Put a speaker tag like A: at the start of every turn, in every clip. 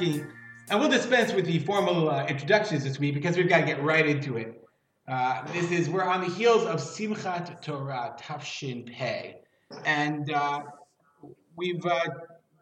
A: And we'll dispense with the formal uh, introductions this week because we've got to get right into it. Uh, this is, we're on the heels of Simchat Torah Tafshin Pei. And uh, we've, a uh,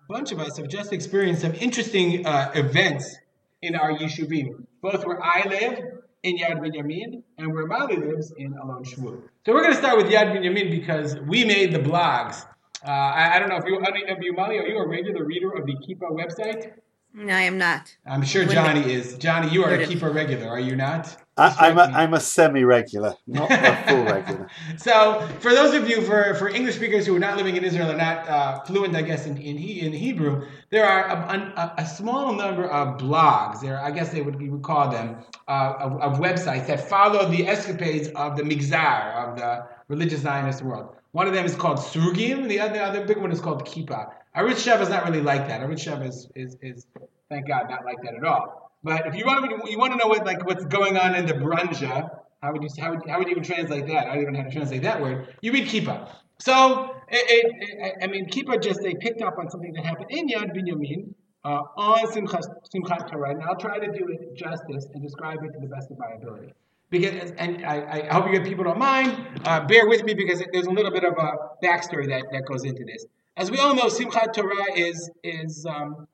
A: bunch of us have just experienced some interesting uh, events in our Yishuvim, both where I live in Yad Binyamin and where Mali lives in Alon Shvut. So we're going to start with Yad Binyamin because we made the blogs. Uh, I, I, don't know if you, any of you, Mali, are you a regular reader of the Kippah website?
B: No, I am not.
A: I'm sure Johnny is. Johnny, you are a Kippah regular, are you not?
C: I, am a, I'm a semi-regular, not a full regular.
A: so, for those of you, for, for English speakers who are not living in Israel or not uh, fluent, I guess, in, in, he, in Hebrew, there are a, a, a, small number of blogs, there, I guess they would, we would call them, uh, of, of, websites that follow the escapades of the Migzar, of the religious Zionist world. One of them is called Srugim, the other, other big one is called Kippah. Arutz Sheva is not really like that. Arutz Sheva is, is, is, thank God, not like that at all. But if you want to, you want to know what like what's going on in the branja, how would you how would, how would you even translate that? I don't even know how to translate that word. You read kippah. So it, it, it, I mean, kippah just they picked up on something that happened in Yad Binyamin uh, on Simchat, Simchat Torah, and I'll try to do it justice and describe it to the best of my ability. Because, and I, I hope you get people don't mind. Uh, bear with me because there's a little bit of a backstory that, that goes into this. As we all know, Simchat Torah is is um,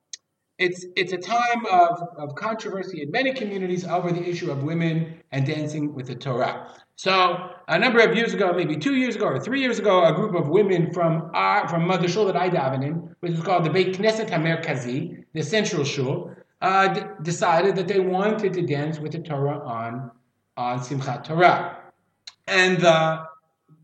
A: it's, it's a time of, of controversy in many communities over the issue of women and dancing with the Torah. So a number of years ago, maybe two years ago or three years ago, a group of women from our, from Mother Shul that I daven in, which is called the Beit Knesset Hamerkazi, the central shul, uh, d- decided that they wanted to dance with the Torah on on Simchat Torah, and uh,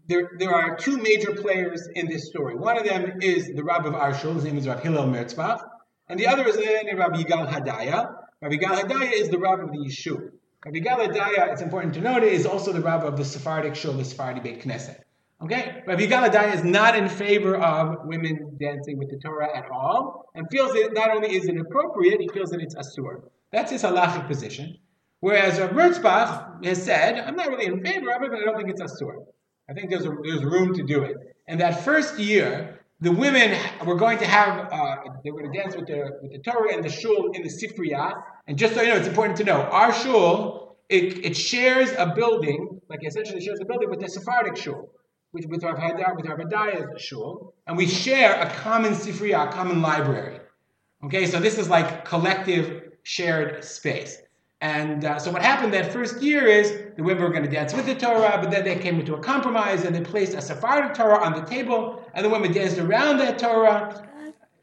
A: there there are two major players in this story. One of them is the Rav of our shul. His name is Rav Hillel Merzbach. And the other is Rabbi Yigal Hadaya. Rabbi Yigal Hadaya is the Rav of the Yishuv. Rabbi Yigal Hadaya, it's important to note, is also the Rav of the Sephardic Shul, the Sephardi Beit Knesset. Okay? Rabbi Yigal Hadaya is not in favor of women dancing with the Torah at all, and feels that not only is it inappropriate, he feels that it's asur. That's his halachic position. Whereas Rav Merzbach has said, I'm not really in favor of it, but I don't think it's asur. I think there's, a, there's room to do it. And that first year, the women were going to have, uh, they were going to dance with the, with the Torah and the shul in the Sifriya. And just so you know, it's important to know, our shul, it, it shares a building, like essentially shares a building with the Sephardic shul, with, with our Hadar, with our Hadaya's shul. And we share a common Sifriya, a common library. Okay, so this is like collective shared space. And uh, so what happened that first year is the women were going to dance with the Torah, but then they came into a compromise and they placed a Sephardic Torah on the table, and the women danced around that Torah.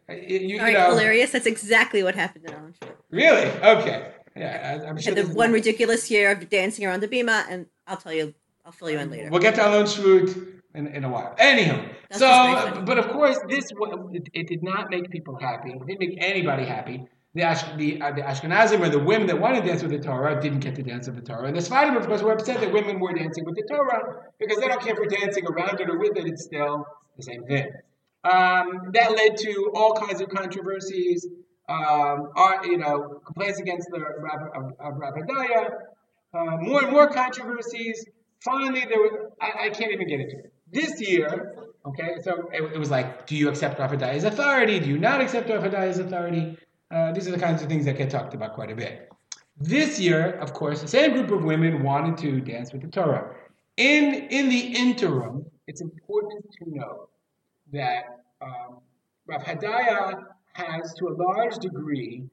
B: You, you know, hilarious. That's exactly what happened in Alon
A: Really? Okay. Yeah,
B: I'm sure. the one ridiculous year of dancing around the bima, and I'll tell you, I'll fill you in later.
A: We'll get to Alon Shvut in, in a while. Anyhow, so, but of course, this it, it did not make people happy. It didn't make anybody happy the, Ash, the, uh, the Ashkenazim or the women that wanted to dance with the Torah didn't get to dance with the Torah. And the Sephardim, of course, were upset that women were dancing with the Torah because they don't care for dancing around it or with it. It's still the same thing. Um, that led to all kinds of controversies. Um, are, you know, complaints against the Rabbi of, Rabbi uh, more and more controversies. Finally, there was, I, I, can't even get into it. This year, okay, so it, it was like, do you accept Rabbi authority? Do you not accept Rabbi authority? Uh, these are the kinds of things that get talked about quite a bit. This year, of course, the same group of women wanted to dance with the Torah. In, in the interim, it's important to know that um, Rav Hadaya has, to a large degree,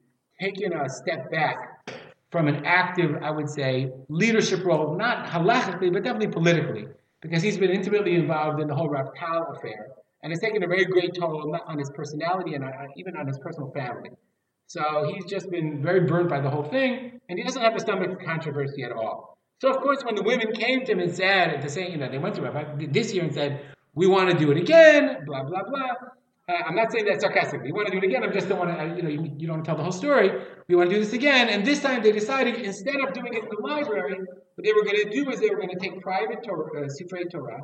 A: taken a step back from an active, I would say, leadership role, not halachically, but definitely politically, because he's been intimately involved in the whole Rav Tal affair, and it's taken a very great toll on his personality and even on his personal family. So he's just been very burnt by the whole thing, and he doesn't have a stomach for controversy at all. So of course, when the women came to him and said, the same, you know, they went to Rabbi this year and said, "We want to do it again," blah blah blah. Uh, I'm not saying that sarcastically. We want to do it again. I just don't want to, you know, you, you don't tell the whole story. We want to do this again. And this time they decided instead of doing it in the library, what they were going to do is they were going to take private Torah, uh, Sifrei Torah,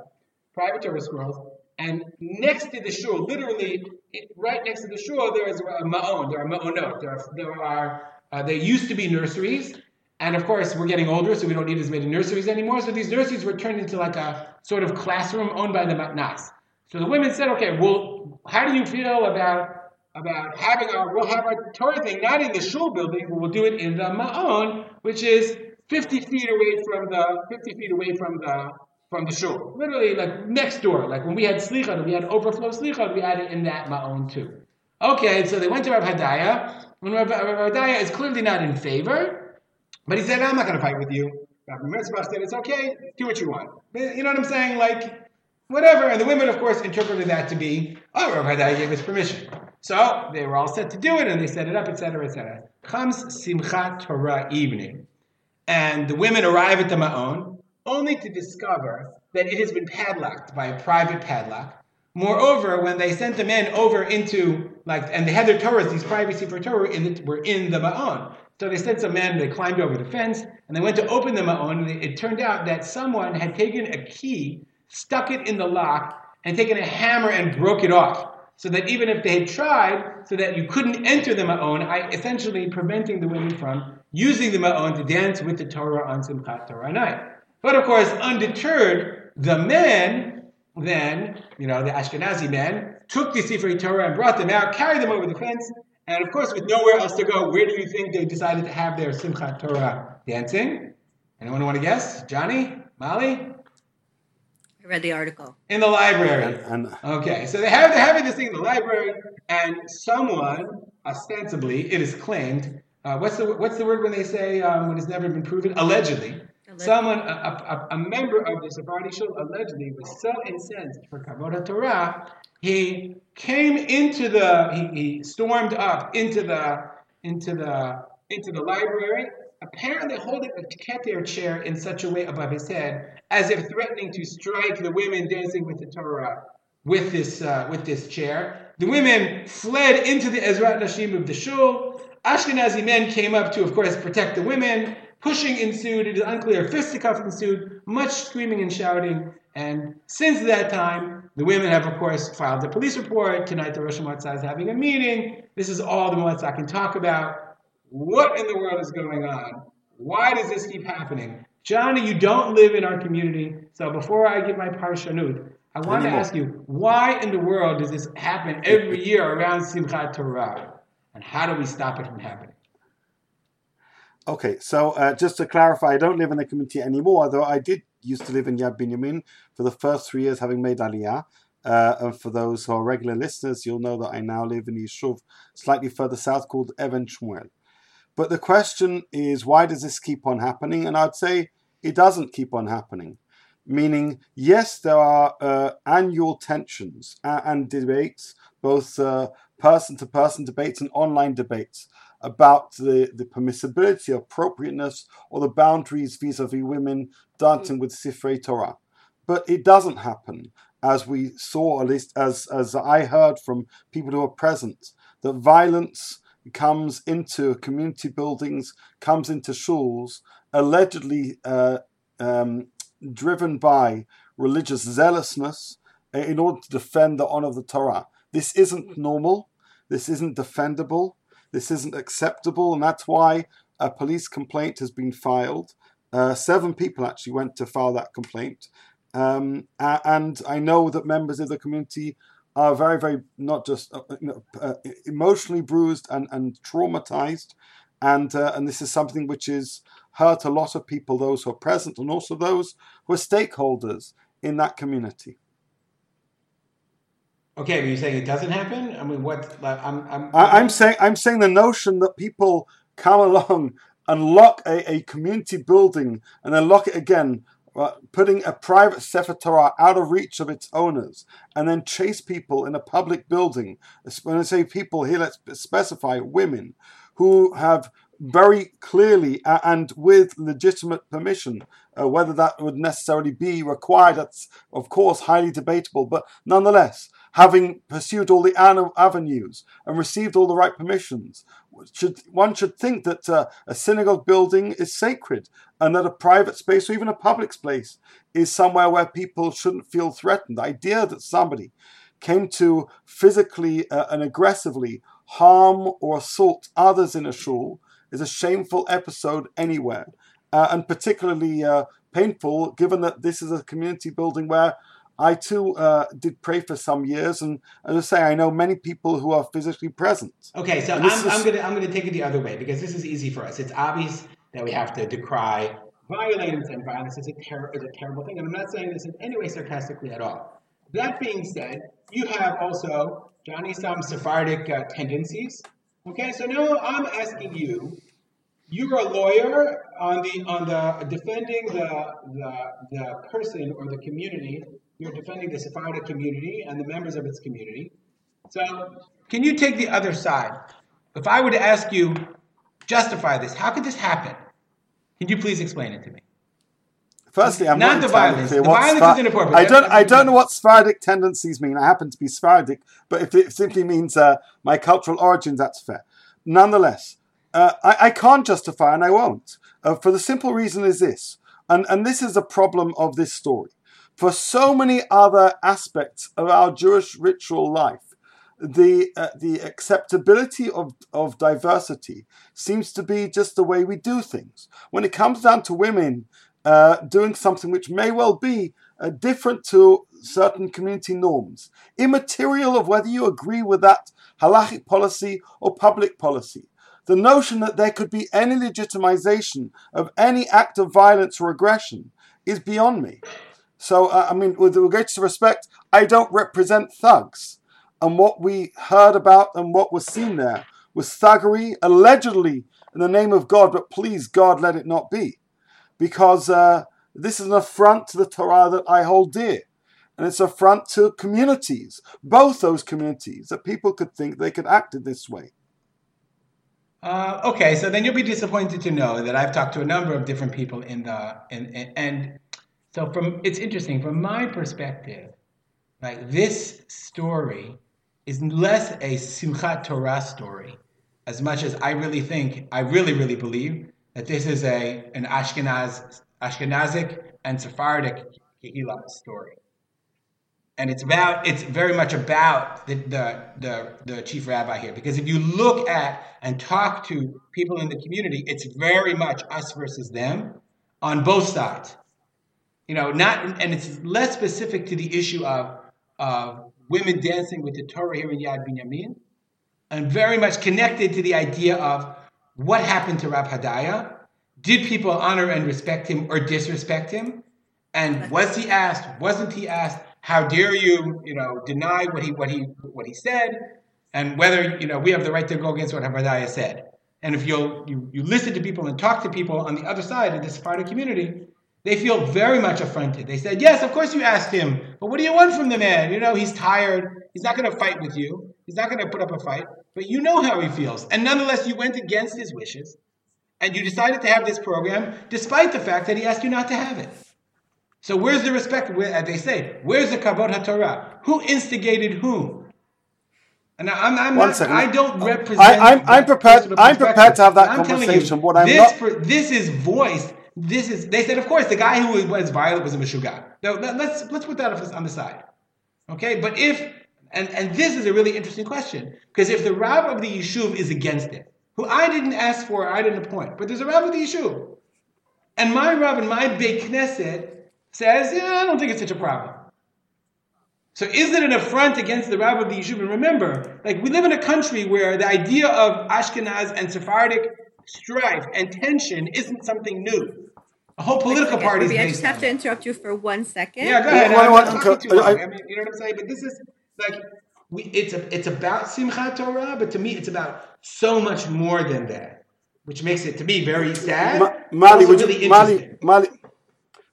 A: private Torah scrolls, and next to the shul, literally right next to the shul, there is a ma'on. There are ma'onot. There are, there are uh, they used to be nurseries, and of course we're getting older, so we don't need as many nurseries anymore. So these nurseries were turned into like a sort of classroom owned by the matnas. So the women said, okay, well, how do you feel about about having our we'll have our Torah thing not in the shul building, but we'll do it in the Ma'on, which is 50 feet away from the 50 feet away from the from the shul. Literally like next door. Like when we had slichot, we had overflow slichot, we had it in that Ma'on too. Okay, so they went to Rav Hadaya, and Rav, Rav Hadaya is clearly not in favor, but he said, I'm not going to fight with you. Rav Merzbach said, it's okay, do what you want. You know what I'm saying? Like, whatever. And the women, of course, interpreted that to be, oh, Rav Hadaya gave us permission. So they were all set to do it, and they set it up, etc., etc. Comes Simchat Torah evening, and the women arrive at the Ma'on, only to discover that it has been padlocked by a private padlock. Moreover, when they sent the men over into like, and they had their Torahs, these privacy for Torah in the, were in the Ma'on. So they sent some men, they climbed over the fence, and they went to open the Ma'on, and it turned out that someone had taken a key, stuck it in the lock, and taken a hammer and broke it off so that even if they had tried, so that you couldn't enter the Ma'on, I, essentially preventing the women from using the Ma'on to dance with the Torah on Simchat Torah night. But of course, undeterred, the men then, you know, the Ashkenazi men, took the Sefer Torah and brought them out, carried them over the fence, and of course, with nowhere else to go, where do you think they decided to have their Simchat Torah dancing? Anyone want to guess? Johnny? Molly?
B: I read the article.
A: In the library.
C: And, and
A: Okay, so they have they're having this thing in the library, and someone, ostensibly, it is claimed. Uh, what's the what's the word when they say um, when it's never been proven? Allegedly, someone, a, a, a member of the Sephardi Shul, allegedly was so incensed for Kavod Torah, he came into the he, he stormed up into the into the into the library apparently holding a keter chair in such a way above his head, as if threatening to strike the women dancing with the Torah with this uh, with this chair. The women fled into the Ezrat Nashim of the shul. Ashkenazi men came up to, of course, protect the women. Pushing ensued. It is unclear. Fisticuffs ensued. Much screaming and shouting. And since that time, the women have, of course, filed a police report. Tonight, the Russian Hashanah is having a meeting. This is all the Motzah can talk about. What in the world is going on? Why does this keep happening? Johnny, you don't live in our community, so before I give my parshanut, I want to ask you, why in the world does this happen every year around Simchat Torah? And how do we stop it from happening?
C: Okay, so uh, just to clarify, I don't live in the community anymore, although I did used to live in Yad Binyamin for the first three years, having made Aliyah. Uh, and for those who are regular listeners, you'll know that I now live in Yishuv slightly further south called Even Shmuel. But the question is, why does this keep on happening? And I'd say it doesn't keep on happening. Meaning, yes, there are uh, annual tensions and, and debates, both person to person debates and online debates about the, the permissibility, appropriateness, or the boundaries vis a vis women dancing with Sifrei Torah. But it doesn't happen, as we saw, at least as, as I heard from people who were present, that violence comes into community buildings, comes into shuls, allegedly uh, um, driven by religious zealousness uh, in order to defend the honor of the Torah. This isn't normal. This isn't defendable. This isn't acceptable, and that's why a police complaint has been filed. Uh, seven people actually went to file that complaint. Um, and I know that members of the community are very, very not just uh, uh, emotionally bruised and, and traumatized. And, uh, and this is something which has hurt a lot of people, those who are present, and also those who are stakeholders in that community.
A: Okay, but you're saying it doesn't happen? I mean, what? Like, I'm, I'm,
C: I, I'm saying I'm saying the notion that people come along and lock a, a community building and then lock it again, uh, putting a private Sefer Torah out of reach of its owners, and then chase people in a public building. When I say people here, let's specify women who have very clearly and with legitimate permission. Uh, whether that would necessarily be required, that's of course highly debatable, but nonetheless, having pursued all the avenues and received all the right permissions, should, one should think that uh, a synagogue building is sacred and that a private space or even a public space is somewhere where people shouldn't feel threatened. The idea that somebody came to physically uh, and aggressively harm or assault others in a shul is a shameful episode anywhere, uh, and particularly uh, painful given that this is a community building where I too uh, did pray for some years, and as I say, I know many people who are physically present.
A: Okay, so I'm,
C: is-
A: I'm gonna I'm gonna take it the other way because this is easy for us. It's obvious that we have to decry violence and violence is a ter- is a terrible thing, and I'm not saying this in any way sarcastically at all. That being said, you have also Johnny some Sephardic uh, tendencies. Okay, so now I'm asking you. You're a lawyer on the on the defending the the, the person or the community. You're defending the Sephardic community and the members of its community. So, can you take the other side? If I were to ask you, justify this, how could this happen? Can you please explain it to me?
C: Firstly, I'm
A: Not
C: not,
A: the violence. The violence is inappropriate.
C: I don't. I don't know what Sephardic tendencies mean. I happen to be Sephardic, but if it simply means uh, my cultural origins, that's fair. Nonetheless, uh, I, I can't justify, and I won't, uh, for the simple reason is this, and and this is a problem of this story. For so many other aspects of our Jewish ritual life, the uh, the acceptability of, of diversity seems to be just the way we do things. When it comes down to women uh, doing something which may well be uh, different to certain community norms, immaterial of whether you agree with that halachic policy or public policy. The notion that there could be any legitimization of any act of violence or aggression is beyond me. So, uh, I mean, with the greatest respect, I don't represent thugs. And what we heard about and what was seen there was thuggery, allegedly in the name of God, but please, God, let it not be. Because uh, this is an affront to the Torah that I hold dear. And it's an affront to communities, both those communities, that people could think they could act in this way.
A: Uh, okay, so then you'll be disappointed to know that I've talked to a number of different people in the in, in and so from it's interesting from my perspective, like this story is less a Simchat Torah story, as much as I really think I really really believe that this is a an Ashkenaz Ashkenazic and Sephardic Kehillah story. And it's about it's very much about the, the the the chief rabbi here because if you look at and talk to people in the community it's very much us versus them on both sides you know not and it's less specific to the issue of of women dancing with the torah here in yad binyamin and very much connected to the idea of what happened to rab hadaya. Did people honor and respect him or disrespect him? And was he asked wasn't he asked how dare you, you know, deny what he what he what he said, and whether you know we have the right to go against what Hadaya said. And if you'll you, you listen to people and talk to people on the other side of this part of community, they feel very much affronted. They said, "Yes, of course you asked him, but what do you want from the man? You know, he's tired. He's not going to fight with you. He's not going to put up a fight. But you know how he feels, and nonetheless, you went against his wishes, and you decided to have this program, despite the fact that he asked you not to have it." So where's the respect? Where, as they say, where's the kavod haTorah? Who instigated whom? And I'm, I'm
C: One
A: not,
C: second.
A: I don't represent.
C: I'm- I'm prepared- I'm prepared to have that.
A: I'm
C: conversation. What I'm
A: this,
C: not-
A: this is voiced. This is. They said, of course, the guy who was violent was a meshuga. Now, let- let's let's put that on the side. Okay, but if and and this is a really interesting question because if the rab of the yishuv is against it, who I didn't ask for, I didn't appoint, but there's a rab of the yishuv, and my rab and my beit knesset says, yeah, I don't think it's such a problem. So is it an affront against the rabbi of the yishuv? And remember, like we live in a country where the idea of Ashkenaz and Sephardic strife and tension isn't something new. A whole political
B: Okay,
A: party is
B: I just have to interrupt you for one second.
A: Yeah, go ahead.
C: Well,
A: I'm,
C: well,
A: I'm
C: okay,
A: talking too long.
C: I-
A: I mean, you know what I'm saying? But this is like we. It's a. It's about Simchat Torah, but to me, it's about so much more than that, which makes it to me very sad.
C: Ma- Mali,
A: also
C: would you, Mali. Mali,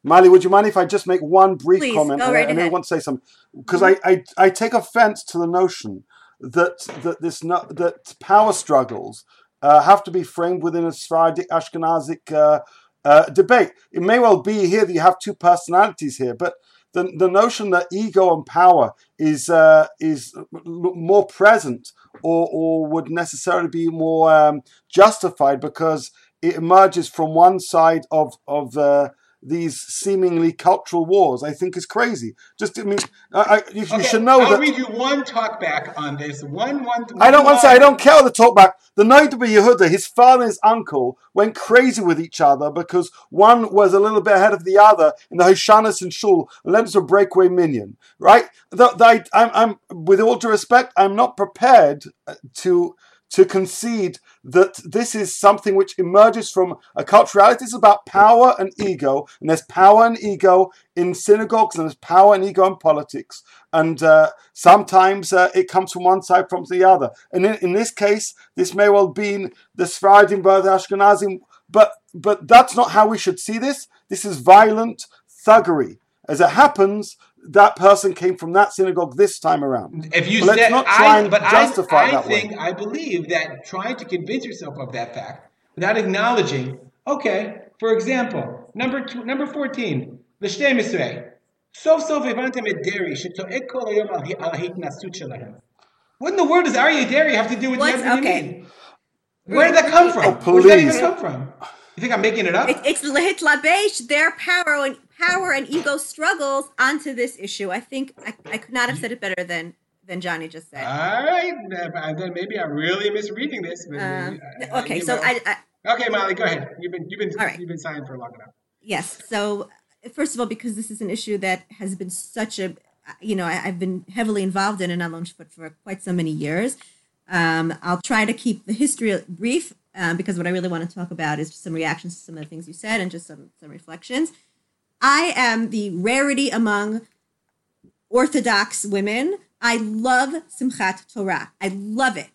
C: Mali, would you mind if I just make one brief
B: Please,
C: comment?
B: go
C: and
B: right
C: I, and I want to say something because I, I, I take offence to the notion that that this no, that power struggles uh, have to be framed within a Sephardic Ashkenazic uh, uh, debate. It may well be here that you have two personalities here, but the, the notion that ego and power is uh, is more present or, or would necessarily be more um, justified because it emerges from one side of of the these seemingly cultural wars, I think is crazy. Just, I mean, I, I, you, you
A: Okay,
C: should know
A: I'll
C: that.
A: read you one talk back on this. One, one.
C: I don't want to say I don't care the talk back. The Noda Yehuda, his father and his uncle went crazy with each other because one was a little bit ahead of the other in the Hoshanas and Shul and led to a breakaway minyan. Right? The, the, I, I'm, I'm, with all due respect, I'm not prepared uh, to to concede that this is something which emerges from a culturality. Is about power and ego, and there's power and ego in synagogues, and there's power and ego in politics. And uh, sometimes uh, it comes from one side, from the other. And in, in this case, this may well be the Sfaradim versus Ashkenazim, but but that's not how we should see this. This is violent thuggery. As it happens, that person came from that synagogue this time around.
A: If you
C: but
A: said,
C: not try
A: I,
C: and
A: but
C: justify
A: I, I
C: that
A: think, way. I believe that trying to convince yourself of that fact without acknowledging, okay, for example, number two, number 14, L'shtei Misrei, evantem et הבנתם את et kol כל היום על ההתנסות שלהם. What in the world does Aryeh Deri have to do with the
B: okay.
A: Where did that come from?
C: Oh,
A: Where did that come from? You think I'm making it up?
B: It, it's Hitlabesh, their power and power and ego struggles onto this issue. I think I, I could not have said it better than than Johnny just said.
A: All right, then maybe I'm really misreading this. uh,
B: okay,
A: you
B: so. I, I
A: Okay, Molly, go ahead. You've been you've been
B: right.
A: you've been silent for long enough.
B: Yes. So, first of all, because this is an issue that has been such a, you know, I, I've been heavily involved in in Alon Shvut for quite so many years. Um, I'll try to keep the history brief um, because what I really want to talk about is just some reactions to some of the things you said and just some some reflections. I am the rarity among Orthodox women. I love Simchat Torah. I love it.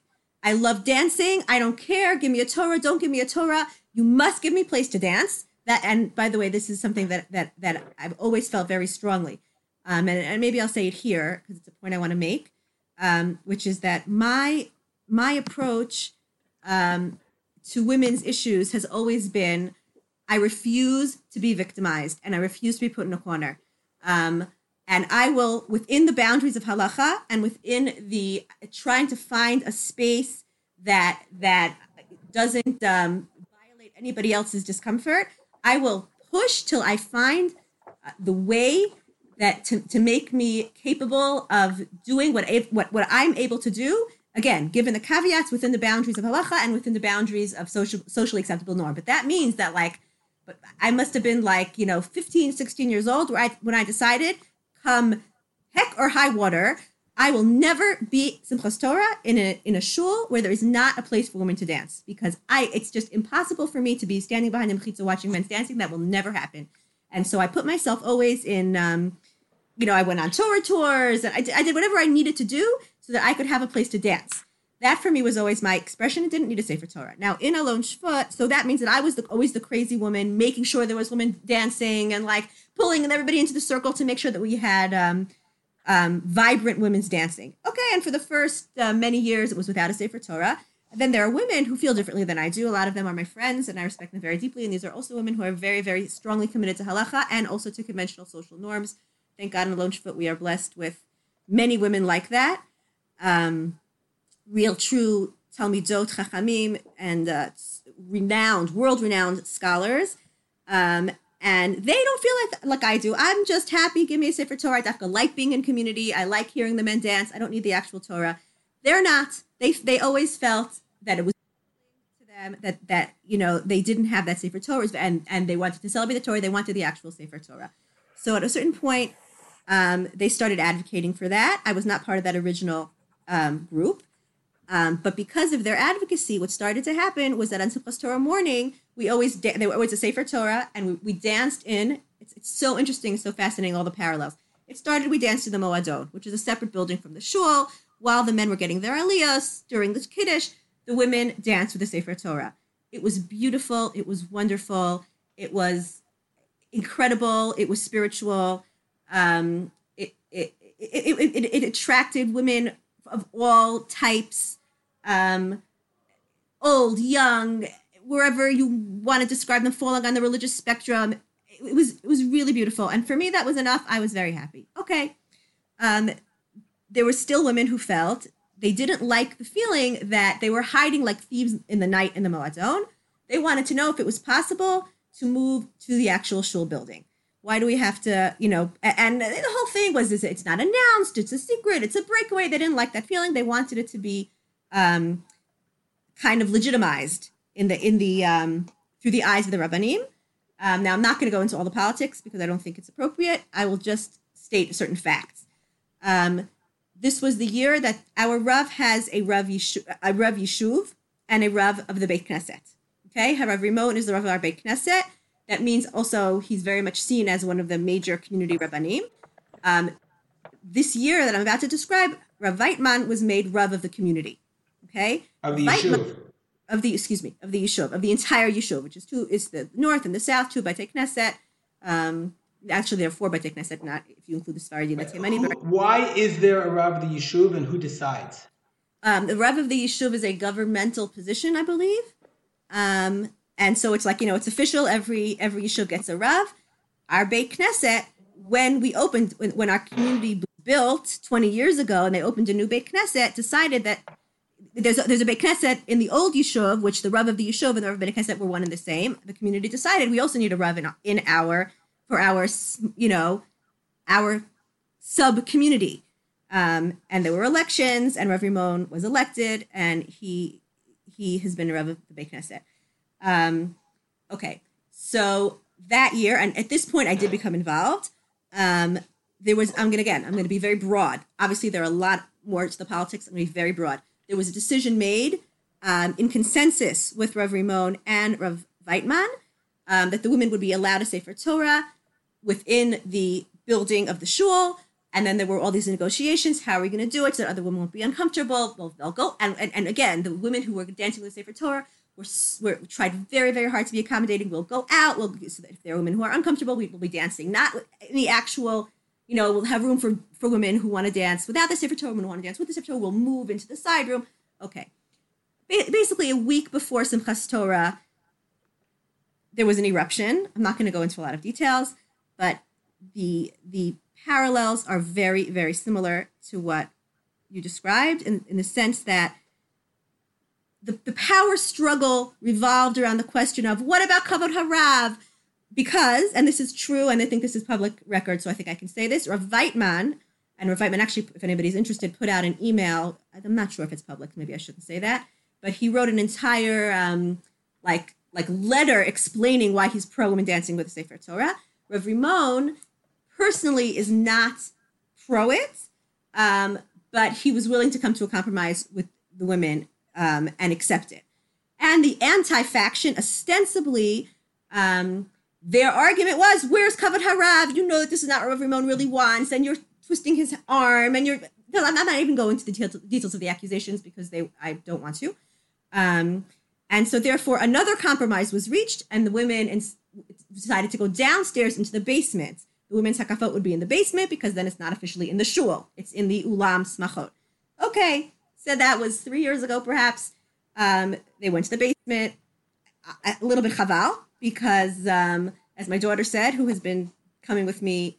B: I love dancing. I don't care. Give me a Torah. Don't give me a Torah. You must give me place to dance. That and by the way, this is something that that that I've always felt very strongly. Um, and, and maybe I'll say it here because it's a point I want to make, um, which is that my my approach um, to women's issues has always been I refuse to be victimized and I refuse to be put in a corner. Um, and I will, within the boundaries of halacha and within the trying to find a space that that doesn't um, violate anybody else's discomfort, I will push till I find uh, the way that to, to make me capable of doing what, what what I'm able to do. Again, given the caveats within the boundaries of halacha and within the boundaries of social socially acceptable norm. But that means that like but I must have been like, you know, 15, 16 years old when I decided, come heck or high water, I will never be Simchas Torah in a, in a shul where there is not a place for women to dance because I, it's just impossible for me to be standing behind a mechitza watching men dancing. That will never happen. And so I put myself always in, um, you know, I went on Torah tours and I did, I did whatever I needed to do so that I could have a place to dance. That for me was always my expression. It didn't need a Sefer Torah. Now in Alon Shvut, so that means that I was the, always the crazy woman, making sure there was women dancing and like pulling everybody into the circle to make sure that we had um, um, vibrant women's dancing. Okay, and for the first uh, many years, it was without a Sefer Torah. And then there are women who feel differently than I do. A lot of them are my friends, and I respect them very deeply. And these are also women who are very, very strongly committed to halacha and also to conventional social norms. Thank God in Alon Shvut we are blessed with many women like that. Um, real, true Talmidot Chachamim and uh, renowned, world-renowned scholars. Um, and they don't feel like like I do. I'm just happy. Give me a Sefer Torah. I like being in community. I like hearing the men dance. I don't need the actual Torah. They're not. They they always felt that it was to them that that you know they didn't have that Sefer Torah and and they wanted to celebrate the Torah. They wanted the actual Sefer Torah. So at a certain point, um, they started advocating for that. I was not part of that original um, group. Um, but because of their advocacy, what started to happen was that on Simchas Torah morning, we always da- there were always a Sefer Torah, and we, we danced in. It's, it's so interesting, so fascinating, all the parallels. It started we danced in the Moadon, which is a separate building from the shul. While the men were getting their aliyahs during the kiddush, the women danced with the Sefer Torah. It was beautiful. It was wonderful. It was incredible. It was spiritual. Um, it, it, it, it, it, attracted women of all types, um, old, young, wherever you want to describe them, falling on the religious spectrum. It was it was really beautiful, and for me that was enough. I was very happy. Okay, um, there were still women who felt they didn't like the feeling that they were hiding like thieves in the night in the Moadon. They wanted to know if it was possible to move to the actual shul building? Why do we have to, you know? And the whole thing was, is it's not announced, it's a secret, it's a breakaway. They didn't like that feeling. They wanted it to be um, kind of legitimized in the in the um, through the eyes of the rabbanim. Um, now, I'm not going to go into all the politics because I don't think it's appropriate. I will just state certain facts. Um, this was the year that our Rav has a Rav, a Rav Yishuv and a Rav of the Beit Knesset. Okay, Rav Rimon is the Rav of our Beit Knesset. That means also he's very much seen as one of the major community Rabbanim. Um, this year that I'm about to describe, Rav Weitman was made Rav of the community. Okay,
A: Of the
B: Weitman- of the excuse me of the Yishuv of the entire Yishuv, which is two is the north and the south, two Beit Knesset. Um, actually, there are four Beit Knesset, not if you include the Sfaradi and the.
A: Who- Why is there a Rav of the Yishuv and who decides?
B: Um, the Rav of the Yishuv is a governmental position, I believe. Um, and so it's like, you know, it's official. Every every Yishuv gets a Rav. Our Beit Knesset, when we opened, when, our community built 20 years ago and they opened a new Beit Knesset, decided that there's a, there's a Beit Knesset in the old Yishuv, which the Rav of the Yishuv and the Rav of Beit Knesset were one and the same. The community decided we also need a Rav in, in our, for our, you know, our sub community. Um, and there were elections, and Rav Rimon was elected, and he he has been a Rav of the Beit Knesset. Um, okay, so that year, and at this point, I did become involved. Um, there was I'm gonna again I'm gonna be very broad. Obviously, there are a lot more to the politics. I'm gonna be very broad. There was a decision made um, in consensus with Rav Rimon and Rav Weitman um, that the women would be allowed to Sefer Torah within the building of the shul. And then there were all these negotiations. How are we going to do it so that other women won't be uncomfortable? Well, they'll go. And, and, and again, the women who were dancing with the Sefer Torah were, were tried very, very hard to be accommodating. We'll go out. We'll, so if there are women who are uncomfortable, we will be dancing. Not the actual, you know, we'll have room for, for women who want to dance without the Torah, women who want to dance with the Torah. We'll move into the side room. Okay. Ba- basically, a week before Simchas Torah, there was an eruption. I'm not going to go into a lot of details, but the the parallels are very very similar to what you described in, in the sense that the, the power struggle revolved around the question of what about kavod harav because and this is true and i think this is public record so i think i can say this rav Weitman, and rav Weitman actually if anybody's interested put out an email i'm not sure if it's public maybe i shouldn't say that but he wrote an entire um, like like letter explaining why he's pro women dancing with the Sefer Torah. Rav Rimon personally is not pro it, um, but he was willing to come to a compromise with the women um, and accept it. And the anti-faction, ostensibly, um, their argument was, "Where's Kavod Harav? You know that this is not what Rav Rimon really wants, and you're twisting his arm, and you're." No, I'm not even going into the details, of the accusations because they I don't want to. Um, and so, therefore, another compromise was reached, and the women decided to go downstairs into the basement. The women's hakafot would be in the basement because then it's not officially in the shul; it's in the ulam smachot. Okay, so that was three years ago, perhaps. Um, they went to the basement. A, a little bit chaval because, um, as my daughter said, who has been coming with me,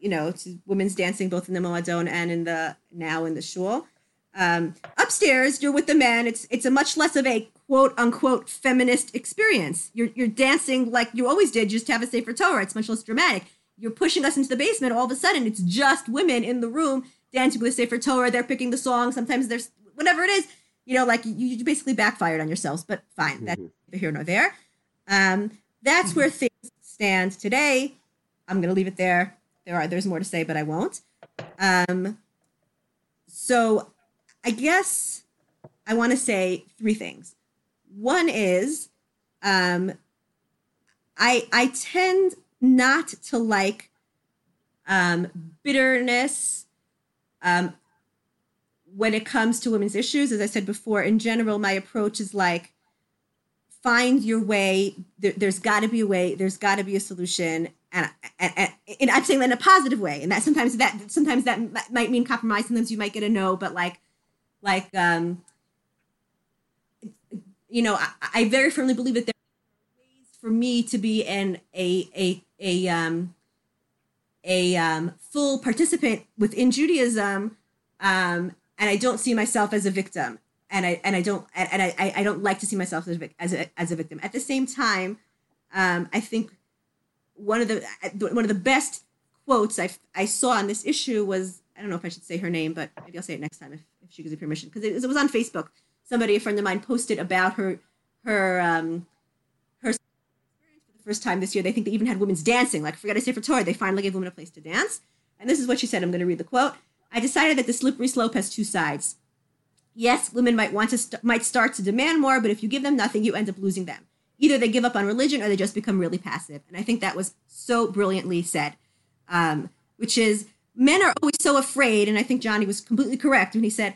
B: you know, to women's dancing both in the moadon and in the now in the shul. Um, upstairs, you're with the men. It's it's a much less of a quote unquote feminist experience. You're you're dancing like you always did. You just have a Sefer Torah. It's much less dramatic. You're pushing us into the basement. All of a sudden, it's just women in the room dancing with a Sefer Torah. They're picking the song. Sometimes there's whatever it is. You know, like you, you basically backfired on yourselves. But fine, that's neither here nor there. Um, that's where things stand today. I'm gonna leave it there. There are there's more to say, but I won't. Um, so I guess I want to say three things. One is um, I I tend not to like um, bitterness um, when it comes to women's issues. As I said before, in general, my approach is like find your way. There, there's got to be a way. There's got to be a solution, and, and, and, and I'm saying that in a positive way. And that sometimes that sometimes that might mean compromise. Sometimes you might get a no, but like like um you know I, I very firmly believe that there are ways for me to be an a a a um a um, full participant within Judaism, um, and I don't see myself as a victim, and I and I don't and I I- don't like to see myself as a, as a victim. At the same time, Um, I think one of the one of the best quotes I, I saw on this issue was I don't know if I should say her name, but maybe I'll say it next time if, if she gives me permission because it, it, was on Facebook. Somebody, a friend of mine, posted about her her um, her experience for the first time this year. They think they even had women's dancing. Like I say for Torah, they finally gave women a place to dance. And this is what she said. I'm going to read the quote. I decided that the slippery slope has two sides. Yes, women might want to st- might start to demand more, but if you give them nothing, you end up losing them. Either they give up on religion or they just become really passive. And I think that was so brilliantly said, um, which is men are always so afraid. And I think Johnny was completely correct when he said,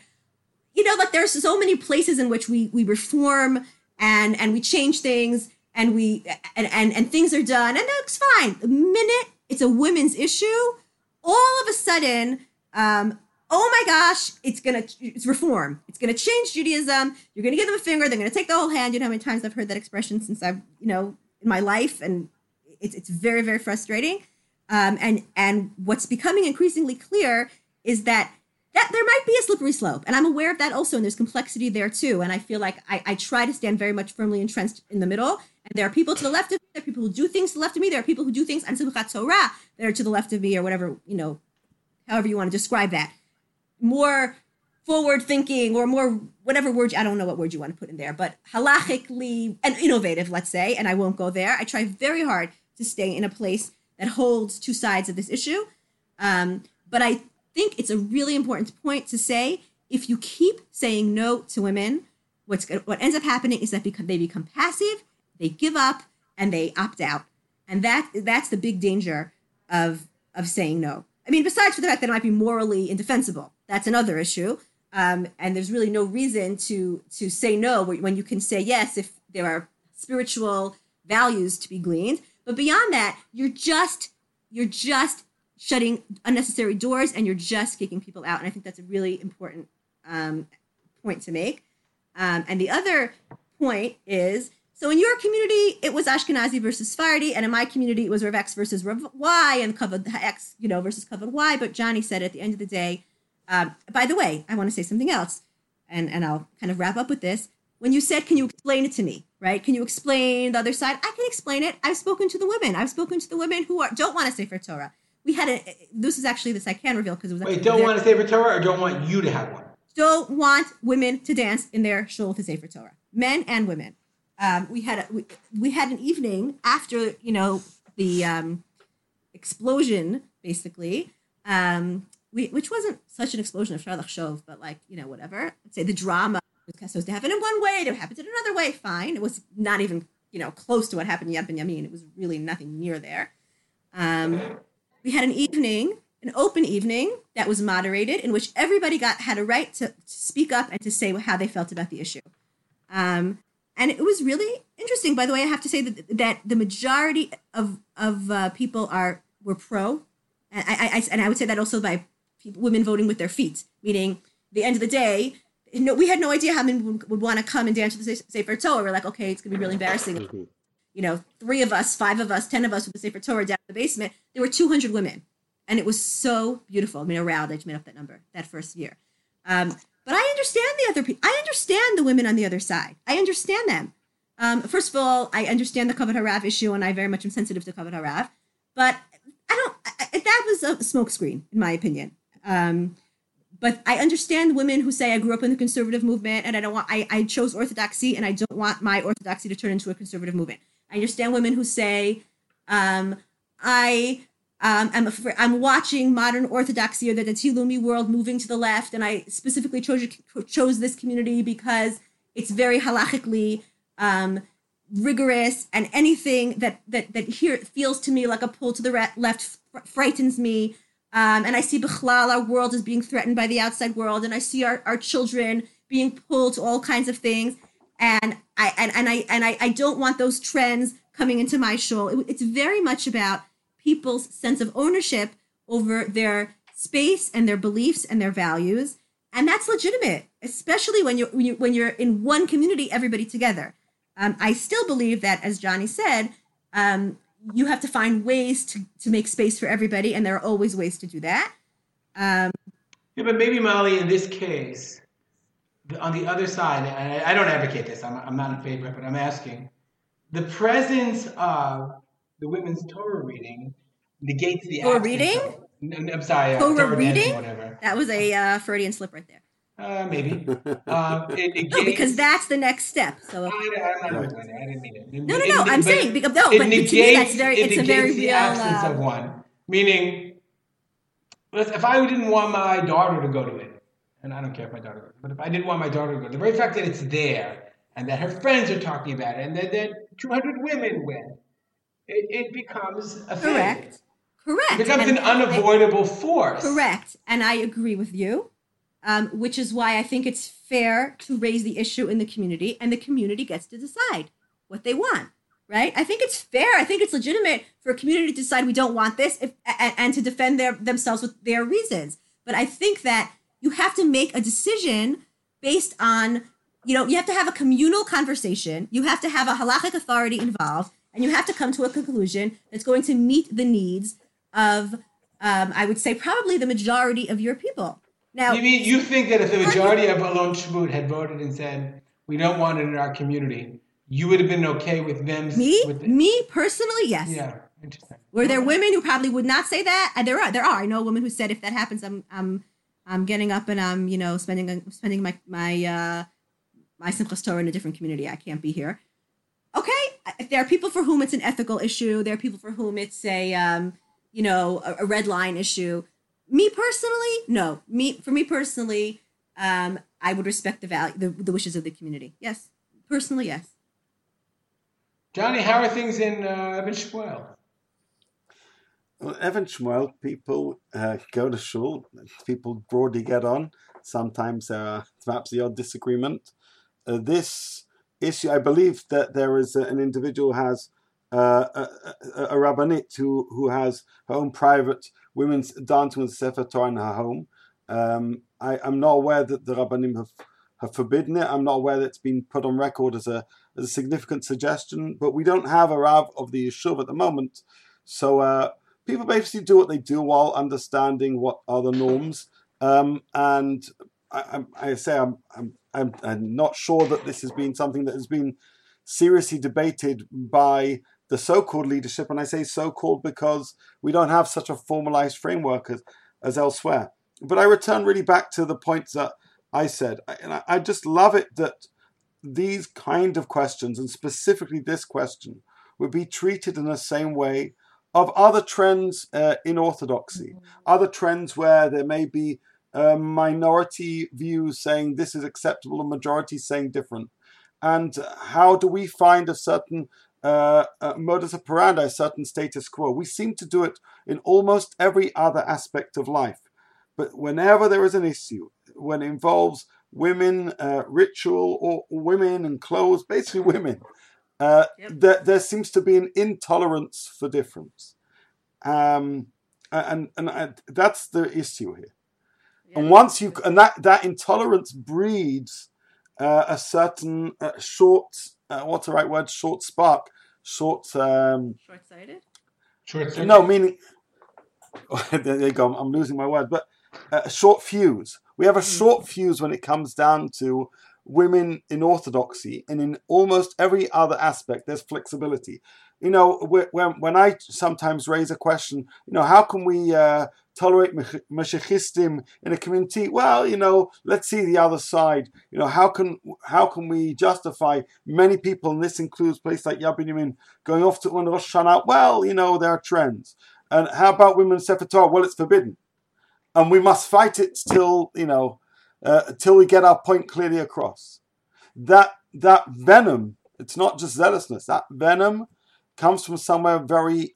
B: you know, like there's so many places in which we we reform and and we change things and we and and, and things are done and that's fine. The minute it's a women's issue, all of a sudden um, oh my gosh, it's gonna it's reform. It's gonna change Judaism. You're gonna give them a finger. They're gonna take the whole hand. You know how many times I've heard that expression since I've you know in my life, and it's it's very very frustrating. Um, and and what's becoming increasingly clear is that that there might be a slippery slope, and I'm aware of that also. And there's complexity there too. And I feel like I, I try to stand very much firmly entrenched in the middle. And there are people to the left of me. There are people who do things to the left of me. There are people who do things on Simchat Torah that are to the left of me, or whatever you know, however you want to describe that more forward thinking or more whatever word I don't know what word you want to put in there, but halachically and innovative, let's say, and I won't go there. I try very hard to stay in a place that holds two sides of this issue. Um, but I think it's a really important point to say if you keep saying no to women, what's what ends up happening is that become, they become passive, they give up, and they opt out, and that that's the big danger of of saying no. I mean, besides for the fact that it might be morally indefensible, that's another issue. Um, and there's really no reason to to say no when you can say yes if there are spiritual values to be gleaned. But beyond that, you're just you're just shutting unnecessary doors and you're just kicking people out. And I think that's a really important um, point to make. Um, and the other point is so in your community, it was Ashkenazi versus Sephardi, and in my community, it was Rav X versus Rav Y, and Kavod X, you know, versus Kavod Y. But Johnny said at the end of the day, um, by the way, I want to say something else, and and I'll kind of wrap up with this. When you said, "Can you explain it to me?" Right? Can you explain the other side? I can explain it. I've spoken to the women. I've spoken to the women who are, don't want to Sefer Torah. We had a. This is actually this I can reveal because it was.
A: Wait, don't want to say for Torah, or don't want you to have one?
B: Don't want women to dance in their shul to Sefer Torah. Men and women. Um, we had a, we, we had an evening after you know the um, explosion, basically. Um, we, which wasn't such an explosion of Sharlach Shov, but like, you know, whatever. I'd say the drama was supposed to happen in one way, it happened in another way, fine. It was not even, you know, close to what happened in Yad Yamin. It was really nothing near there. Um, we had an evening, an open evening that was moderated in which everybody got had a right to, to speak up and to say how they felt about the issue. Um, and it was really interesting. By the way, I have to say that, that the majority of, of uh, people are were pro. And I, I, and I would say that also by people, women voting with their feet, meaning the end of the day, no, we had no idea how many would, would want to come and dance to the Sefer Torah. We're like, okay, it's going to be really embarrassing. Mm-hmm. You know, three of us, five of us, ten of us with the Sefer Torah down in the basement. There were 200 women. And it was so beautiful. I mean, around, I just made up that number that first year. Um, but I understand the other people. I understand the women on the other side. I understand them. Um, first of all, I understand the Kavod Harav issue, and I very much am sensitive to Kavod Harav. But I don't. I, that was a smokescreen, in my opinion. Um, but I understand women who say I grew up in the conservative movement and I don't want I, I chose orthodoxy and I don't want my orthodoxy to turn into a conservative movement. I understand women who say um, I um, I'm I'm watching modern orthodoxy or the Dati world moving to the left, and I specifically chose chose this community because it's very halachically um, rigorous, and anything that that that here feels to me like a pull to the re- left frightens me. Um, and I see Bechlal, our world is being threatened by the outside world, and I see our, our children being pulled to all kinds of things. And I and, and I and I, I don't want those trends coming into my shul. It, it's very much about people's sense of ownership over their space and their beliefs and their values, and that's legitimate, especially when you're when, you, when you're in one community, everybody together. Um, I still believe that, as Johnny said, um, you have to find ways to, to make space for everybody, and there are always ways to do that. Um,
A: yeah, but maybe Molly, in this case, on the other side, and I, I don't advocate this. I'm, I'm not in favor, but I'm asking. the presence of the women's Torah reading negates the
B: Torah
A: absence
B: reading?
A: of- N- I'm sorry, uh,
B: Torah
A: Torah dancing,
B: reading?
A: whatever.
B: That was a uh, Freudian slip right there.
A: Uh, maybe. Um, it negates,
B: No, because that's the next step. So
A: I, I'm not going there. I didn't mean it.
B: no, no, no.
A: it-
B: I'm
A: but
B: saying because no,
A: it
B: but to me that's very.
A: it
B: It's a very
A: the
B: real.
A: absence
B: Uh,
A: of one. Meaning, if I didn't want my daughter to go to it, and I don't care if my daughter goes, but if I didn't want my daughter to go, the very fact that it's there and that her friends are talking about it and that, that 200 women went, it, it becomes a thing.
B: correct. Correct.
A: It becomes
B: And
A: an
B: I-
A: unavoidable force.
B: Correct. And I agree with you, um, which is why I think it's fair to raise the issue in the community and the community gets to decide what they want. Right? I think it's fair. I think it's legitimate for a community to decide we don't want this if, and, and to defend their themselves with their reasons. But I think that you have to make a decision based on, you know, you have to have a communal conversation. You have to have a halachic authority involved, and you have to come to a conclusion that's going to meet the needs of, um, I would say, probably the majority of your people. Now,
A: You mean you think that if the majority of Alon Shvut had voted and said we don't want it in our community, you would have been okay with them?
B: me,
A: With the,
B: me personally, yes.
A: yeah, interesting.
B: Were there women who probably would not say that? And there are. There are. I know a woman who said, "If that happens, I'm, I'm, I'm getting up and I'm, you know, spending, spending my, my, uh, my Simchas Torah in a different community. I can't be here." Okay, if there are people for whom it's an ethical issue. There are people for whom it's a, um, you know, a, a red line issue. Me personally, no. Me, for me personally, um, I would respect the value, the, the wishes of the community. Yes, personally, yes.
A: Johnny, how are things in uh, Even Shmuel?
C: Well, Even Shmuel, people uh, go to shul. People broadly get on. Sometimes there are perhaps the odd disagreement. Uh, this issue, I believe that there is an individual has uh, a, a, a who, who has her own private women's dancing with Sefer Torah in her home. Um, I, I'm not aware that the rabbanim have, have forbidden it. I'm not aware that it's been put on record as a, as a significant suggestion, but we don't have a rav of the yeshuv at the moment. So uh, people basically do what they do while understanding what are the norms. Um, and I, I, say I'm, I'm, I'm, I'm not sure that this has been something that has been seriously debated by the so-called leadership. And I say so-called because we don't have such a formalized framework as, as elsewhere. But I return really back to the points that I said. And I, I just love it that these kind of questions, and specifically this question, would be treated in the same way of other trends uh, in orthodoxy, other trends where there may be uh, minority views saying this is acceptable and majority saying different. And how do we find a certain uh, uh, modus operandi, a certain status quo? We seem to do it in almost every other aspect of life. But whenever there is an issue, when it involves women, uh, ritual, or women and clothes, basically women, uh,
B: Yep.
C: there, there seems to be an intolerance for difference. Um, and and I, that's the issue here. And once you and that that intolerance breeds uh, a certain uh, short, uh, what's the right word? Short spark, short. Um,
B: Short-sighted.
A: Short circuit?
C: no, meaning there you go. I'm losing my word, but uh, a short fuse. We have a short fuse when it comes down to women in orthodoxy, and in almost every other aspect, there's flexibility. You know, when when I sometimes raise a question, you know, how can we uh, tolerate meshechistim in a community? Well, you know, let's see the other side. You know, how can how can we justify many people, and this includes places like Yad going off to on Rosh Hashanah? Well, you know, there are trends. And how about women Sefer Torah? Well, it's forbidden, and we must fight it till you know, uh, till we get our point clearly across. That that venom, it's not just zealousness. That venom comes from somewhere very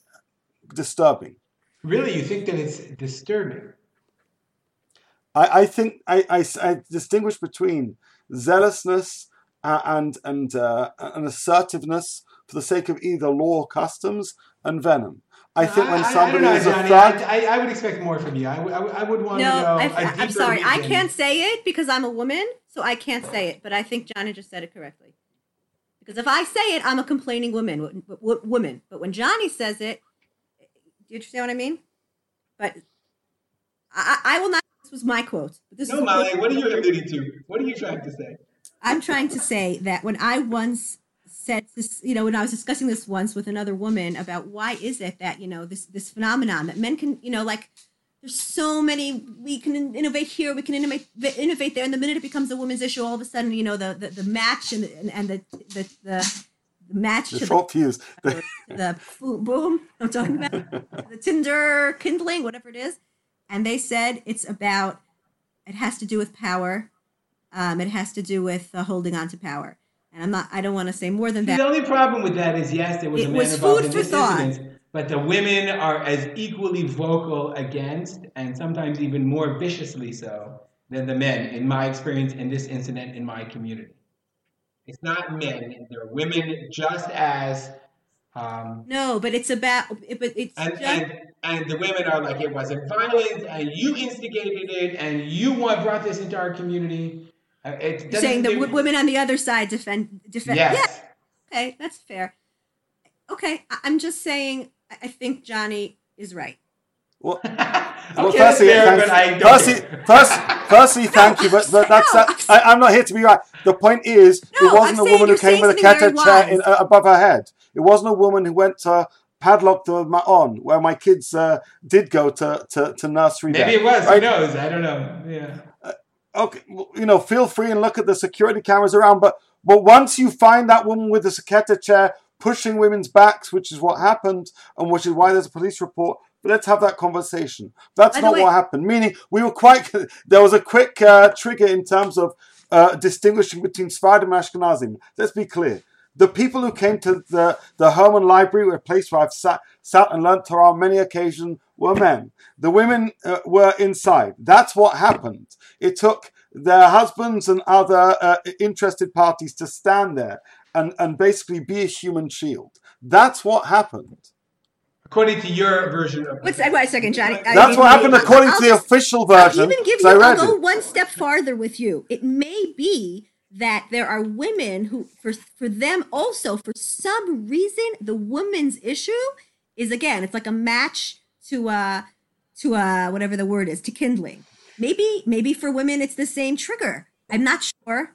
C: disturbing.
A: Really, you think that it's disturbing?
C: I, I think I, I, I distinguish between zealousness uh, and and uh, and assertiveness for the sake of either law or customs and venom. I think when
A: I- I-
C: somebody
A: I,
C: is a
A: know, Johnny.
C: thug,
A: I, I, I would expect more from you. I, would- I, would- I would want
B: No,
A: to know.
B: I,
A: a
B: I'm
A: deeper
B: sorry. I can't say it because I'm a woman, so I can't say it. But I think Johnny just said it correctly. Because if I say it, I'm a complaining woman. w- w- Woman. But when Johnny says it, do you understand what I mean? But I, I will not. This was my quote. But this
A: No,
B: is
A: Molly. What are you alluding to? What are you trying to say?
B: I'm trying to say that when I once said this, you know, when I was discussing this once with another woman about why is it that, you know, this this phenomenon that men can, you know, like there's so many we can innovate here, we can innovate innovate there, and the minute it becomes a woman's issue, all of a sudden, you know, the the, the match and the, and the the, the match
C: The
B: to
C: short fuse.
B: the, the boom I'm talking about the Tinder kindling, whatever it is, and they said it's about it has to do with power, um, it has to do with uh, holding on to power, and I'm not I don't want to say more than that.
A: The only problem with that is yes, there was
B: It
A: a man
B: was
A: involved
B: food
A: in
B: for
A: this
B: thought.
A: incident, but the women are as equally vocal against, and sometimes even more viciously so, than the men. In my experience, in this incident in my community, it's not men; they're women just as. Um,
B: No, but it's about but it's
A: and,
B: just,
A: and and the women are like it wasn't violent, and you instigated it, and you want brought this into our community. Uh, It doesn't
B: saying that
A: do-
B: w- women on the other side defend defend.
A: Yes.
B: Yeah, okay, that's fair. Okay, I'm just saying. I I think Johnny is right.
C: Well,
A: okay,
C: well,
A: that's
C: firstly,
A: fair,
C: thank-
A: but
C: firstly, first, firstly, thank you, but, but that's
B: no,
C: that, I, am not here to be right. The point is,
B: No,
C: it wasn't
B: I'm
C: a woman who came with a
B: something
C: kettle
B: very
C: chair in, uh, above her head. It wasn't a woman who went to padlock the ma- on where my kids uh, did go to, to, to nursery.
A: Maybe
C: there,
A: it was.
C: right?
A: Who knows? I don't know. Yeah.
C: okay, well, you know, feel free and look at the security cameras around. But but once you find that woman with the secretary chair pushing women's backs, which is what happened, and which is why there's a police report. But let's have that conversation. That's
B: By
C: not
B: way-
C: what happened. Meaning, we were quite. There was a quick uh, trigger in terms of uh, distinguishing between Sfardim and Ashkenazim. Let's be clear. The people who came to the, the Herman Library, a place where I've sat, sat and learnt Torah on many occasions, were men. The women uh, were inside. That's what happened. It took their husbands and other uh, interested parties to stand there and, and basically be a human shield. That's what happened.
A: According to your version of
B: What's wait a second, Johnny? I
C: That's
B: mean,
C: what happened
B: I'll-
C: according
B: I'll
C: to the
B: just-
C: official
B: I'll
C: version.
B: even give
C: 'cause
B: you.
C: I
B: I'll
C: read
B: go
C: it.
B: one step farther with you. It may be that there are women who, for for them also, for some reason, the woman's issue is again, it's like a match to uh to uh whatever the word is to kindling. Maybe maybe for women it's the same trigger. I'm not sure.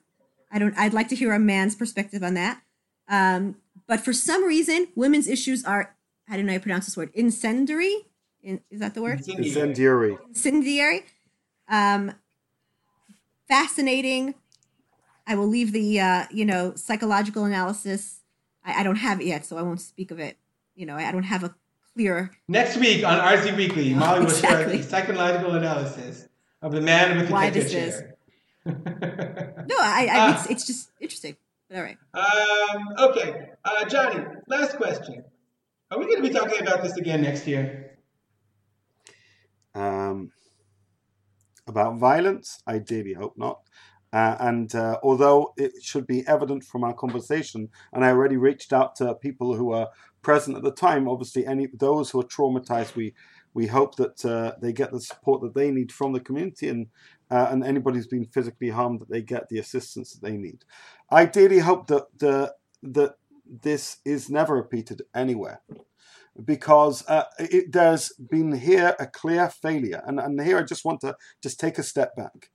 B: I don't. I'd like to hear a man's perspective on that. Um, but for some reason, women's issues are. I don't know how you pronounce this word. Incendiary. In, is that the word?
C: Incendiary.
B: incendiary. Um, fascinating. I will leave the uh, you know psychological analysis. I, I don't have it yet, so I won't speak of it. You know, I don't have a clear.
A: Next week on RZ Weekly, Molly will share the psychological analysis of the man with the
B: Why
A: ketchup
B: this is.
A: Chair.
B: No, I, I
A: Ah.
B: it's, it's just interesting. But all right.
A: um, okay, uh, Johnny. Last question. Are we going to be talking about this again next year?
C: um, about violence. I dearly hope not. Uh, and uh, although it should be evident from our conversation, and I already reached out to people who were present at the time. Obviously, any those who are traumatized, we we hope that uh, they get the support that they need from the community, and uh, and anybody who's been physically harmed that they get the assistance that they need. I dearly hope that the that this is never repeated anywhere because uh, it, there's been here a clear failure. And, and here I just want to just take a step back.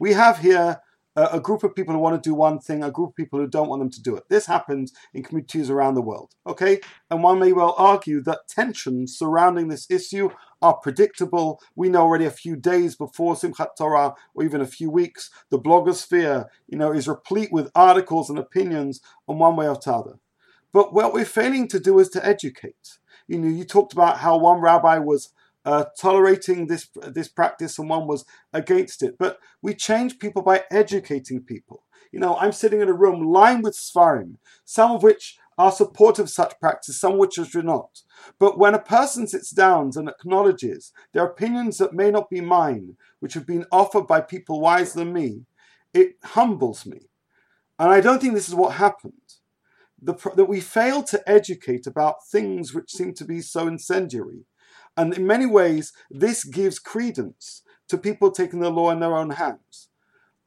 C: We have here a, group of people who want to do one thing, a group of people who don't want them to do it. This happens in communities around the world, okay? And one may well argue that tensions surrounding this issue are predictable. We know already a few days before Simchat Torah, or even a few weeks, the blogosphere, you know, is replete with articles and opinions on one way or t'other. But what we're failing to do is to educate you know, you talked about how one rabbi was uh, tolerating this this practice and one was against it. But we change people by educating people. You know, I'm sitting in a room lined with svarim, some of which are supportive of such practice, some which are not. But when a person sits down and acknowledges their opinions that may not be mine, which have been offered by people wiser than me, it humbles me. And I don't think this is what happened the, that we fail to educate about things which seem to be so incendiary. And in many ways, this gives credence to people taking the law in their own hands.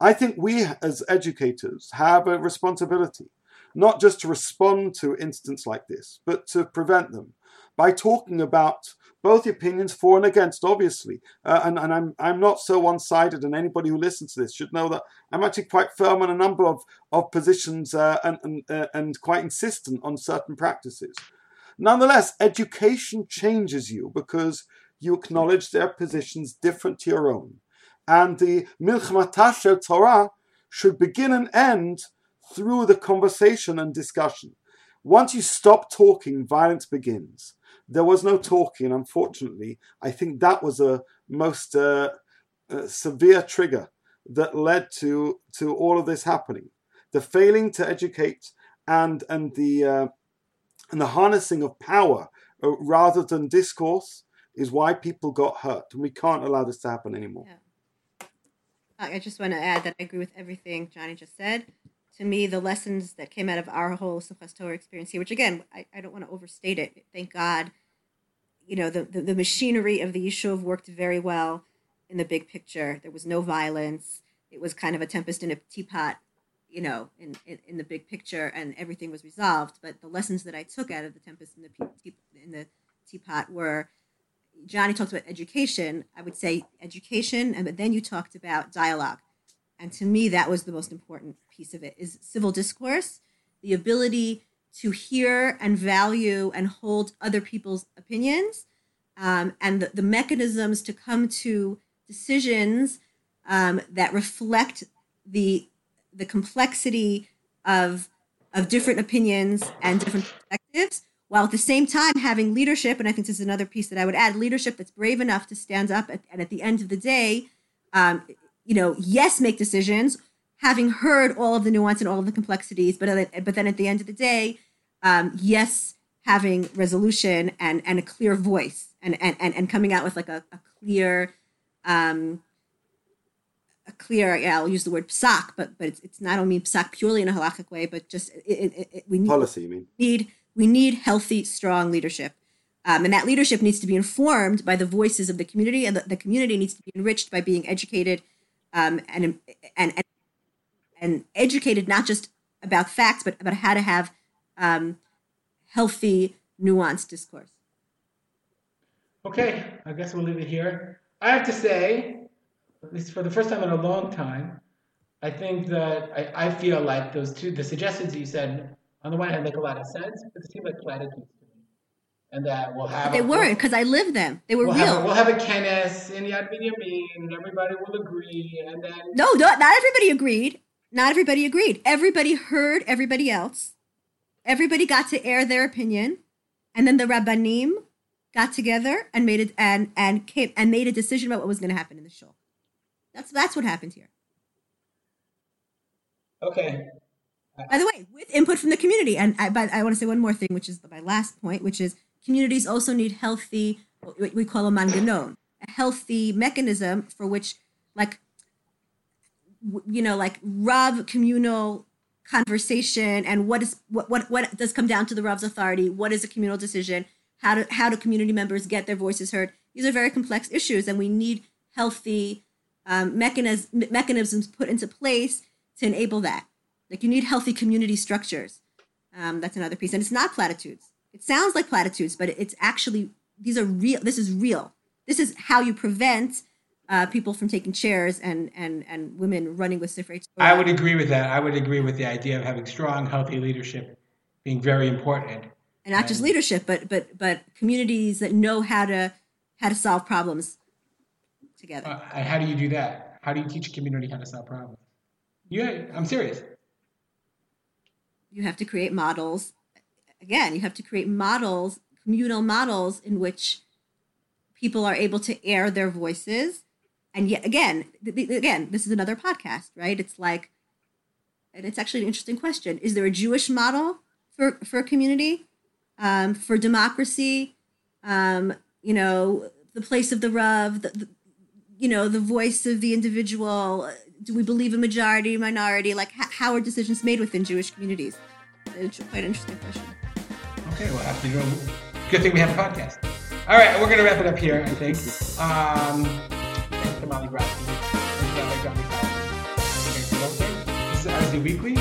C: I think we, as educators, have a responsibility not just to respond to incidents like this, but to prevent them by talking about both the opinions for and against, obviously. Uh, and and I'm I'm not so one-sided, and anybody who listens to this should know that I'm actually quite firm on a number of of positions uh, and and uh, and quite insistent on certain practices. Nonetheless, education changes you because you acknowledge their positions different to your own, and the milchmatasher Torah should begin and end through the conversation and discussion. Once you stop talking, violence begins there was no talking. Unfortunately, I think that was a most uh, uh, severe trigger that led to to all of this happening. The failing to educate and and the uh, and the harnessing of power uh, rather than discourse is why people got hurt, and we can't allow this to happen anymore.
B: Yeah. I just want to add that I agree with everything Johnny just said. To me, the lessons that came out of our whole Torah experience here, which again, I, I don't want to overstate it. Thank God you know, the, the, the machinery of the Yishuv worked very well in the big picture. There was no violence. It was kind of a tempest in a teapot, you know, in, in, in the big picture, and everything was resolved. But the lessons that I took out of the tempest in the, in the teapot were Johnny talked about education. I would say education, and but then you talked about dialogue. And to me, that was the most important piece of it is civil discourse, the ability to hear and value and hold other people's opinions um, and the, the, mechanisms to come to decisions um, that reflect the the complexity of of different opinions and different perspectives while at the same time having leadership and i think this is another piece that i would add leadership that's brave enough to stand up at, and at the end of the day um, you know yes make decisions having heard all of the nuance and all of the complexities but but then at the end of the day um, yes, having resolution and and a clear voice and and and, and coming out with like a, a clear um, a clear yeah, I'll use the word psak, but but it's, it's not only psak purely in a halachic way, but just it, it, it, we need
C: policy. You mean
B: need we need healthy, strong leadership, um, and that leadership needs to be informed by the voices of the community, and the, the community needs to be enriched by being educated, um, and, and and and educated not just about facts, but about how to have um, healthy, nuanced discourse.
A: Okay, I guess we'll leave it here. I have to say, at least for the first time in a long time, I think that I, I feel like those two, the suggestions you said, on the one hand, make a lot of sense, but they seem like platitudes to me. And that we'll have.
B: They a, weren't, because I lived them. They were
A: we'll
B: real.
A: Have a, we'll have a kenes in Yad Binyamin, and everybody will agree, and then.
B: No, not everybody agreed. Not everybody agreed. Everybody heard everybody else everybody got to air their opinion, and then the rabbanim got together and made it and and came and made a decision about what was going to happen in the show. That's that's what happened here.
A: Okay.
B: By the way, with input from the community, and I, but I want to say one more thing, which is my last point, which is communities also need healthy, what we call a manganon, a healthy mechanism for which, like, you know, like Rav communal conversation and what is what what what does come down to the Rav's authority? What is a communal decision? How do how do community members get their voices heard? These are very complex issues, and we need healthy um, mechanisms mechanisms put into place to enable that. Like you need healthy community structures. Um, that's another piece, and it's not platitudes. It sounds like platitudes, but it's actually these are real. This is real. This is how you prevent uh, people from taking chairs and and and women running with Sifrei
A: I would agree with that. I would agree with the idea of having strong, healthy leadership being very important.
B: And not and, just leadership, but but but communities that know how to how to solve problems together. Uh,
A: how do you do that? How do you teach a community how to solve problems? Yeah, I'm serious.
B: You have to create models. Again, you have to create models, communal models in which people are able to air their voices and yet again again this is another podcast right it's like and it's actually an interesting question is there a jewish model for for a community um, for democracy um, you know the place of the rav the, the, you know the voice of the individual do we believe a majority minority? Like how are decisions made within jewish communities? It's quite an interesting question.
A: Okay well after you good thing we have a podcast. All right we're going to wrap it up here i think. Um, Tamale Grassi. This is RZ Weekly.